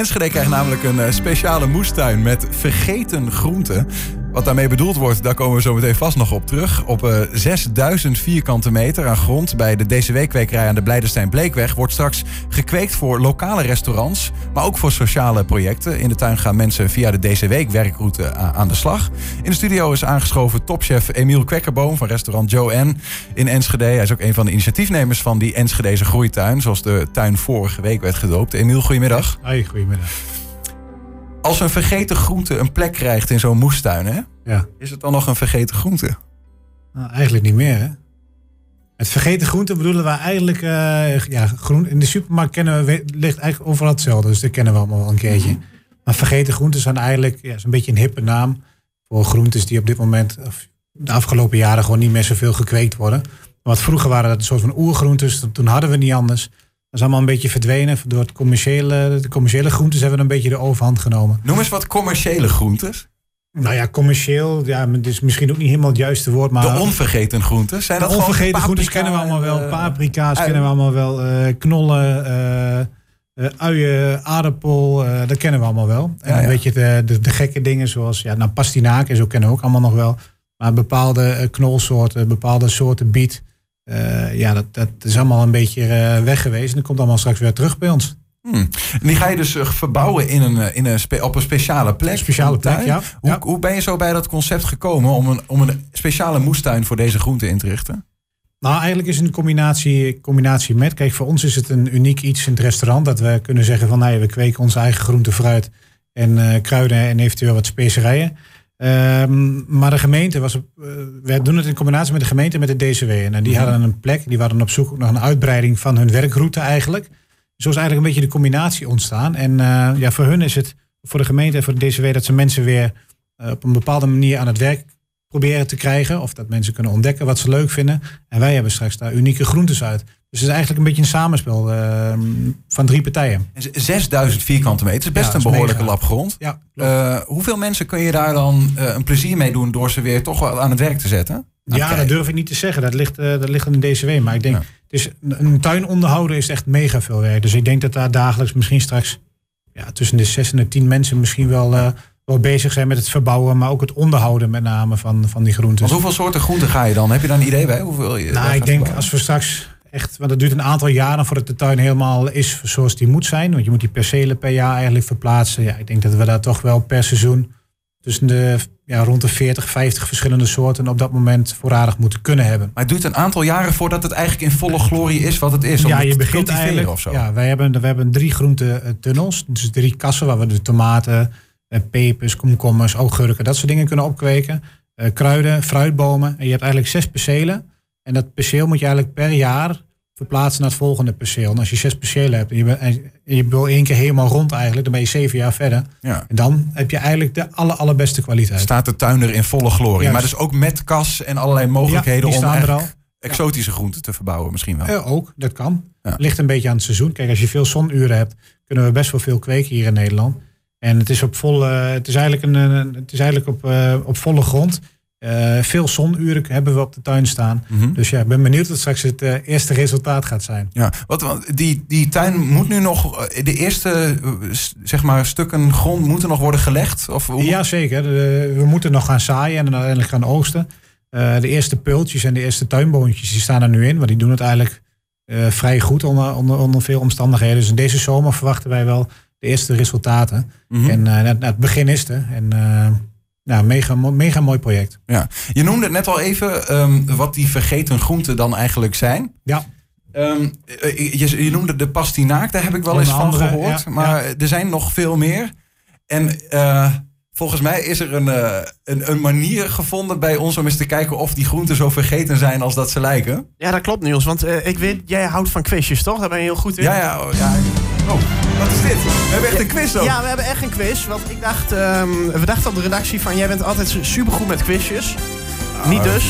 Enschede krijgt namelijk een eh, speciale moestuin met vergeten groenten. Wat daarmee bedoeld wordt, daar komen we zo meteen vast nog op terug. Op uh, 6000 vierkante meter aan grond bij de DCW-kwekerij aan de Blijdenstein Bleekweg... wordt straks gekweekt voor lokale restaurants, maar ook voor sociale projecten. In de tuin gaan mensen via de DCW-werkroute aan de slag. In de studio is aangeschoven topchef Emiel Kwekkerboom van restaurant Joe N. in Enschede. Hij is ook een van de initiatiefnemers van die Enschedeze groeituin... zoals de tuin vorige week werd gedoopt. Emiel, goedemiddag. Hoi, goedemiddag. Als een vergeten groente een plek krijgt in zo'n moestuin, hè? Ja. is het dan nog een vergeten groente? Nou, eigenlijk niet meer, hè? Het vergeten groente bedoelen we eigenlijk... Uh, ja, groen, in de supermarkt kennen we, ligt eigenlijk overal hetzelfde. Dus dat kennen we allemaal wel een keertje. Mhm. Maar vergeten groenten zijn eigenlijk ja, is een beetje een hippe naam... voor groentes die op dit moment... Of de afgelopen jaren gewoon niet meer zoveel gekweekt worden. Wat vroeger waren dat een soort van oergroentes. Toen hadden we niet anders is allemaal een beetje verdwenen. Door het commerciële, de commerciële groentes hebben een beetje de overhand genomen. Noem eens wat commerciële groentes. Nou ja, commercieel, ja, het is misschien ook niet helemaal het juiste woord. Maar de onvergeten groenten? Zijn de onvergeten groentes kennen we allemaal wel. Paprika's kennen we allemaal wel. Uh, knollen, uh, uien, aardappel, dat kennen we allemaal wel. En een beetje de, de, de, gekke dingen zoals ja, nou, pastinaken, zo kennen we ook allemaal nog wel. Maar bepaalde knolsoorten, bepaalde soorten biet. Uh, ja, dat, dat is allemaal een beetje uh, weg geweest. En dat komt allemaal straks weer terug bij ons. Hmm. En die ga je dus uh, verbouwen in een, in een op een speciale plek. Een speciale plek, ja. Hoe, ja. hoe ben je zo bij dat concept gekomen om een, om een speciale moestuin voor deze groenten in te richten? Nou, eigenlijk is het een combinatie, combinatie met. Kijk, voor ons is het een uniek iets in het restaurant. Dat we kunnen zeggen van, nou we kweken onze eigen groente, fruit en kruiden en eventueel wat specerijen. Um, maar de gemeente was. Uh, wij doen het in combinatie met de gemeente met de DCW. En die mhm. hadden een plek, die waren op zoek naar een uitbreiding van hun werkroute eigenlijk. Zo is eigenlijk een beetje de combinatie ontstaan. En uh, ja, voor hun is het, voor de gemeente en voor de DCW, dat ze mensen weer uh, op een bepaalde manier aan het werk proberen te krijgen. Of dat mensen kunnen ontdekken wat ze leuk vinden. En wij hebben straks daar unieke groentes uit. Dus het is eigenlijk een beetje een samenspel uh, van drie partijen. 6000 vierkante meter is best een behoorlijke lap grond. Ja, uh, hoeveel mensen kun je daar dan uh, een plezier mee doen door ze weer toch wel aan het werk te zetten? Ja, dat durf ik niet te zeggen. Dat ligt, dat ligt in de DCW. Maar ik denk, ja. dus een tuin onderhouden is echt mega veel werk. Dus ik denk dat daar dagelijks misschien straks ja, tussen de 6 en de 10 mensen misschien wel bezig zijn met het verbouwen, maar ook het onderhouden met name van, van die groenten. Want hoeveel soorten groenten ga je dan? Heb je daar een idee bij? Hoeveel je nou, ik denk als we straks echt, want het duurt een aantal jaren voordat de tuin helemaal is zoals die moet zijn. Want je moet die percelen per jaar eigenlijk verplaatsen. Ja, ik denk dat we daar toch wel per seizoen tussen de ja, rond de 40, 50 verschillende soorten op dat moment voorradig moeten kunnen hebben. Maar het duurt een aantal jaren voordat het eigenlijk in volle glorie is wat het is. ja, je begint eigenlijk. Of zo. Ja, wij hebben, we hebben drie groentetunnels. Dus drie kassen waar we de tomaten, pepers, komkommers, augurken, dat soort dingen kunnen opkweken. Uh, kruiden, fruitbomen. En je hebt eigenlijk zes percelen. En dat perceel moet je eigenlijk per jaar verplaatsen naar het volgende perceel. En als je zes percelen hebt en je, bent, en je wil één keer helemaal rond eigenlijk, dan ben je zeven jaar verder. Ja. En dan heb je eigenlijk de aller, allerbeste kwaliteit. Staat de tuin er in volle glorie. Maar dus ook met kas en allerlei mogelijkheden om exotische groenten te verbouwen misschien wel. Ja, ook, dat kan. Ligt een beetje aan het seizoen. Kijk, als je veel zonuren hebt, kunnen we best wel veel kweken hier in Nederland. En het is op volle, het is eigenlijk, een, het is eigenlijk op, uh, op volle grond. Uh, veel zonuren hebben we op de tuin staan. Mm -hmm. Dus ja, ik ben benieuwd wat straks het uh, eerste resultaat gaat zijn. Ja, wat, die, die tuin moet nu nog, de eerste zeg maar, stukken grond moeten nog worden gelegd? Of hoe? Ja, zeker. De, we moeten nog gaan zaaien en uiteindelijk gaan oogsten. Uh, de eerste pultjes en de eerste tuinboontjes die staan er nu in. Want die doen het eigenlijk vrij goed onder, onder, onder veel omstandigheden. Dus in deze zomer verwachten wij wel de eerste resultaten. Mm -hmm. En het, het begin is er. En ja, mega, mega mooi project. Ja. Je noemde het net al even um, wat die vergeten groenten dan eigenlijk zijn. Ja. Um, je, je, noemde de pastinaak, daar heb ik wel eens van andere, gehoord. Ja, maar ja. er zijn nog veel meer. En uh, volgens mij is er een, uh, een, een, manier gevonden bij ons om eens te kijken of die groenten zo vergeten zijn als dat ze lijken. Ja, dat klopt Niels. Want uh, ik weet, jij houdt van quizjes toch? Daar ben je heel goed in. Ja, ja. Oh, ja. Oh, wat is dit? We hebben echt een quiz ook. Ja, we hebben echt een quiz. Want ik dacht, um, we dachten op de redactie van jij bent altijd supergoed met quizjes. Oh. Niet dus.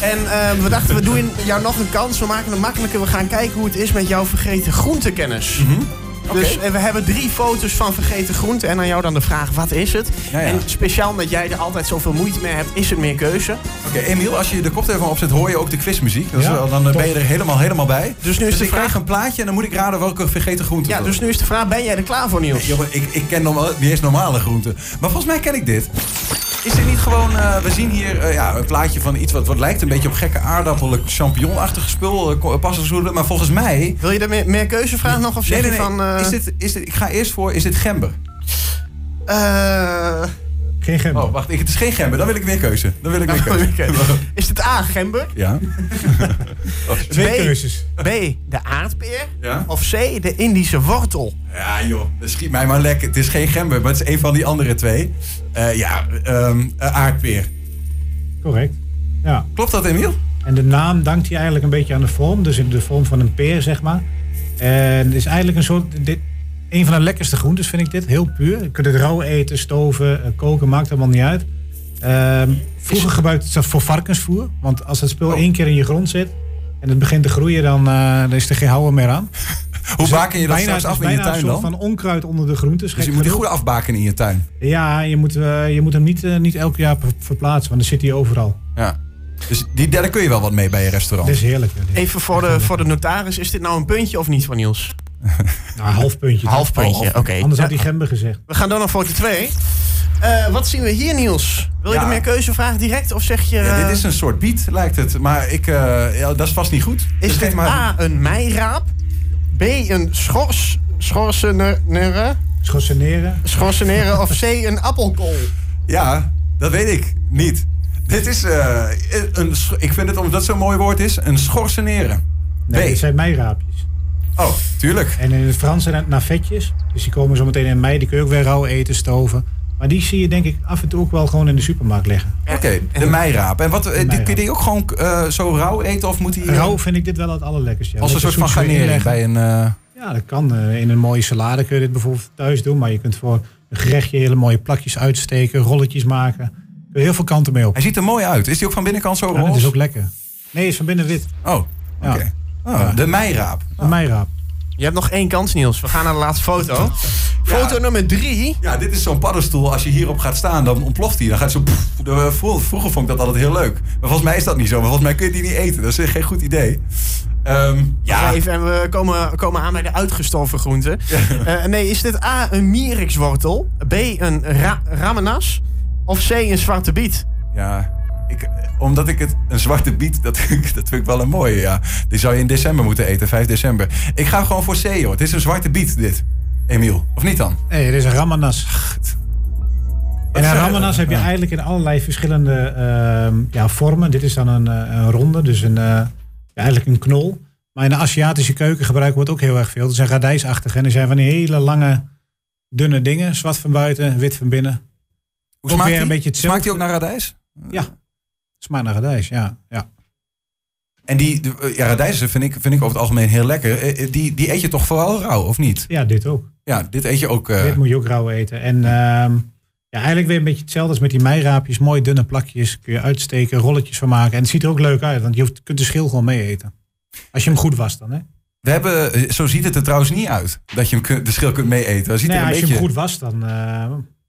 En uh, we dachten, we doen jou nog een kans. We maken het makkelijker. We gaan kijken hoe het is met jouw vergeten groentekennis. Mm -hmm. Dus we hebben drie foto's van vergeten groenten. En aan jou dan de vraag, wat is het? Ja, ja. En speciaal omdat jij er altijd zoveel moeite mee hebt, is het meer keuze. Oké, Emiel, als je de koptelefoon opzet, hoor je ook de quizmuziek. Dat is Ja, wel- dan eh, ben je er helemaal, helemaal bij. Dus nu is de ik krijg vraag... een plaatje en dan moet ik raden welke vergeten groente Ja, dus nu is de vraag, ben jij er klaar voor, Niels? Jongen, ik, ik ken normaal, niet eens normale groenten. Maar volgens mij ken ik dit. Is dit niet gewoon... eh, we zien hier eh, ja, een plaatje van iets wat, wat lijkt een beetje op gekke aardappelen, champignonachtige spul. pastelschoenen. Maar volgens mij... Wil je er meer, meer keuzevraag nog? Of zeg Nee, nee, van... Is dit, is dit, ik ga eerst voor, is dit gember? eh, Geen gember. Oh, wacht, ik, het is geen gember. Dan wil ik meer keuze. Dan wil ik meer Oh, keuze. is het A, gember? Ja? Twee B, keuzes. B, de aardpeer? Ja? Of C, de Indische wortel? Ja, joh. Dat schiet mij maar lekker. Het is geen gember, maar het is een van die andere twee. Eh, ja, ehm, eh, aardpeer. Correct. Ja. Klopt dat, Emiel? En de naam dankt hij eigenlijk een beetje aan de vorm. Dus in de vorm van een peer, zeg maar. En het is eigenlijk een soort... Dit, een van de lekkerste groentes vind ik dit. Heel puur. Je kunt het rauw eten, stoven, eh, koken, maakt helemaal niet uit. Ehm, vroeger gebruikte het dat voor varkensvoer. Want als het spul Oh. één keer in je grond zit... en het begint te groeien, dan, dan is er geen houden meer aan. Hoe baken je dat bijna, straks af in je tuin een soort dan? van onkruid onder de groentes. Dus je moet die goed afbaken in je tuin. Ja, je moet, eh, je moet hem niet, eh, niet elk jaar ver- verplaatsen, want dan zit hij overal. Ja. Dus die, daar kun je wel wat mee bij je restaurant. Dat is heerlijk. Even voor de, voor de notaris, is dit nou een puntje of niet van Niels? Nou, een half puntje. Half puntje, half oké. Anders had hij gember gezegd. We gaan door naar foto 2. Eh, wat zien we hier, Niels? Wil je Ja. er meer keuzevraag direct of zeg je... Ja, dit is een soort biet, lijkt het. Maar ik, eh, ja, dat is vast niet goed. Is Dus dit maar... A, een meiraap? B, een schors... Schorsenere? Schorseneren. Schorseneren of C, een appelkool? Ja, dat weet ik niet. Dit is, eh, een, ik vind het, omdat het zo'n mooi woord is, een schorseneren. Nee, B. dit zijn meiraapjes. Oh, tuurlijk. En in het Frans zijn het navetjes. Dus die komen zo meteen in mei. Die kun je ook weer rauw eten, stoven. Maar die zie je denk ik af en toe ook wel gewoon in de supermarkt liggen. Oké, de meiraap. En wat, eh, die, kun je die ook gewoon eh, zo rauw eten? Of moet die... eh, Rauw vind ik dit wel het allerlekkerste. Ja. Als een soort van garnering bij een... Ja, dat kan. In een mooie salade kun je dit bijvoorbeeld thuis doen. Maar je kunt voor een gerechtje hele mooie plakjes uitsteken. Rolletjes maken. Kun je heel veel kanten mee op. Hij ziet er mooi uit. Is die ook van binnenkant zo Ja, roze? dat is ook lekker. Nee, is van binnen wit. Oh, oké. Ja. Oh. De meiraap. Een meiraap. Je hebt nog één kans, Niels. We gaan naar de laatste foto. Foto nummer drie. Ja, dit is zo'n paddenstoel. Als je hierop gaat staan, dan ontploft hij. Dan gaat zo... pff. De- vro- Vroeger vond ik dat altijd heel leuk. Maar volgens mij is dat niet zo. Maar volgens mij kun je die niet eten. Dat is geen goed idee. Ehm, ja, Even, en we komen, komen aan bij de uitgestorven groenten. Eh, nee, is dit A, een mierikswortel? B, een ra ramenas? Of C, een zwarte biet? ja ik, omdat ik het een zwarte biet, dat, dat vind ik wel een mooie, ja. Die zou je in december moeten eten, 5 december. Ik ga gewoon voor C, joh. Het is een zwarte biet, dit. Emiel, of niet dan? Nee, dit is een ramanas. En een ramanas heb je eigenlijk in allerlei verschillende ehm, ja, vormen. Dit is dan een, eh, een ronde, dus een, ja, eigenlijk een knol. Maar in de Aziatische keuken gebruiken we het ook heel erg veel. Het zijn radijsachtig en er zijn van die hele lange, dunne dingen. Zwart van buiten, wit van binnen. Hoe smaakt die? een beetje hetzelfde. Smaakt die ook naar radijs? Ja, smaakt naar radijs, ja. ja. En die, eh, ja, radijzen vind ik, vind ik over het algemeen heel lekker. Eh, eh, Die, die eet je toch vooral rauw, of niet? Ja, dit ook. Ja, dit eet je ook... Dit moet je ook rauw eten. En ehm, ja, eigenlijk weer een beetje hetzelfde als met die meiraapjes. Mooi dunne plakjes. Kun je uitsteken, rolletjes van maken. En het ziet er ook leuk uit, want je hoeft, kunt de schil gewoon mee eten. Als je hem goed wast dan, hè? We hebben, zo ziet het er trouwens niet uit. Dat je hem de schil kunt mee eten. Ziet Nee, er een als je hem goed wast, dan,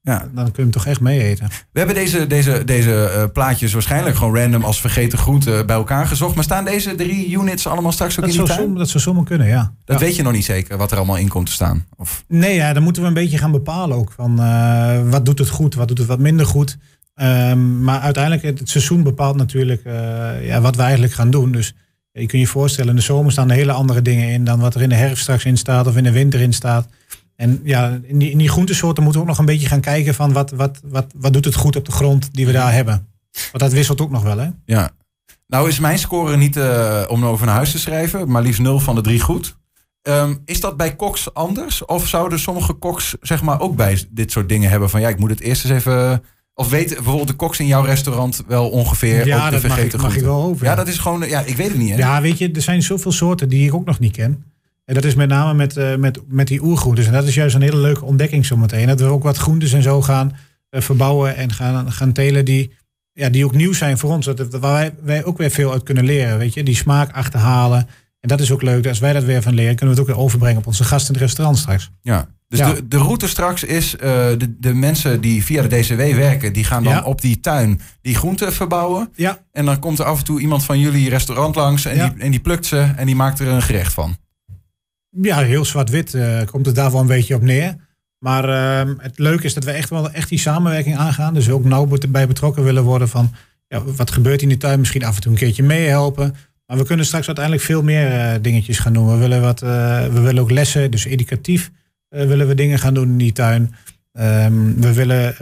Ja. dan kun je hem toch echt mee eten. We hebben deze, deze, deze eh, plaatjes waarschijnlijk gewoon random als vergeten groente bij elkaar gezocht. Maar staan deze drie units allemaal straks ook Dat in die zou, tuin? som, dat zou zomaar kunnen, ja. Dat Ja. weet je nog niet zeker, wat er allemaal in komt te staan. Of, Nee, ja, dan moeten we een beetje gaan bepalen ook. Van, eh, wat doet het goed, wat doet het wat minder goed. Ehm, maar uiteindelijk, het, het seizoen bepaalt natuurlijk eh, ja, wat we eigenlijk gaan doen. Dus je kunt je voorstellen, in de zomer staan er hele andere dingen in... dan wat er in de herfst straks in staat of in de winter in staat. En ja, in die, in die groentesoorten moeten we ook nog een beetje gaan kijken... van wat, wat, wat, wat doet het goed op de grond die we daar hebben. Want dat wisselt ook nog wel, hè? ja. Nou is mijn score niet eh, om over naar huis te schrijven, maar liefst nul van de drie goed. Ehm, is dat bij koks anders? Of zouden sommige koks zeg maar ook bij dit soort dingen hebben van ja, ik moet het eerst eens even... Of weten bijvoorbeeld de koks in jouw restaurant wel ongeveer Ja, ook de dat mag ik- mag ik wel over, Ja, ja. dat is gewoon, ja, ik weet het niet hè. Ja, weet je, er zijn zoveel soorten die ik ook nog niet ken. En dat is met name met, eh, met, met die oergroentes. En dat is juist een hele leuke ontdekking zometeen. Dat we ook wat groentes en zo gaan eh, verbouwen en gaan, gaan telen die, ja, die ook nieuw zijn voor ons. Dat, waar wij, wij ook weer veel uit kunnen leren. Weet je? Die smaak achterhalen. En dat is ook leuk. Als wij dat weer van leren, kunnen we het ook weer overbrengen op onze gasten in het restaurant straks. Ja. Dus Ja. De, de route straks is, eh, de, de mensen die via de DCW werken, die gaan dan Ja. op die tuin die groenten verbouwen. Ja, En dan komt er af en toe iemand van jullie restaurant langs en, Ja. die, en die plukt ze en die maakt er een gerecht van. Ja heel zwart-wit eh, komt het daar wel een beetje op neer. Maar ehm, het leuke is dat we echt wel echt die samenwerking aangaan. Dus ook nauw bij betrokken willen worden van ja, wat gebeurt in die tuin. Misschien af en toe een keertje meehelpen. Maar we kunnen straks uiteindelijk veel meer eh, dingetjes gaan doen. We willen, wat, eh, we willen ook lessen, dus educatief willen we dingen gaan doen in die tuin. Ehm, we willen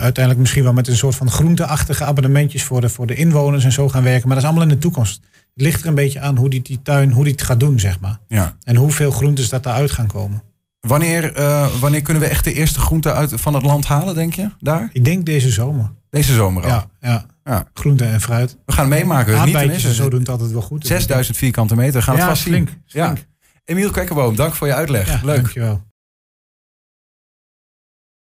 uiteindelijk misschien wel met een soort van groenteachtige abonnementjes voor de, voor de inwoners en zo gaan werken. Maar dat is allemaal in de toekomst. Het ligt er een beetje aan hoe die, die tuin, hoe die het gaat doen, zeg maar. Ja. En hoeveel groentes dat daaruit gaan komen. Wanneer, eh, wanneer kunnen we echt de eerste groenten uit van het land halen, denk je? Daar? Ik denk deze zomer. Deze zomer al. Ja, ja. Ja. Groente en fruit. We gaan meemaken. Te Aardbeidjes en zo doen het altijd wel goed. 6000 vierkante meter. Gaan we Ja, het vast zien. flink, Ja. flink. Emiel Kwekkerboom, dank voor je uitleg. Ja, Leuk. dankjewel.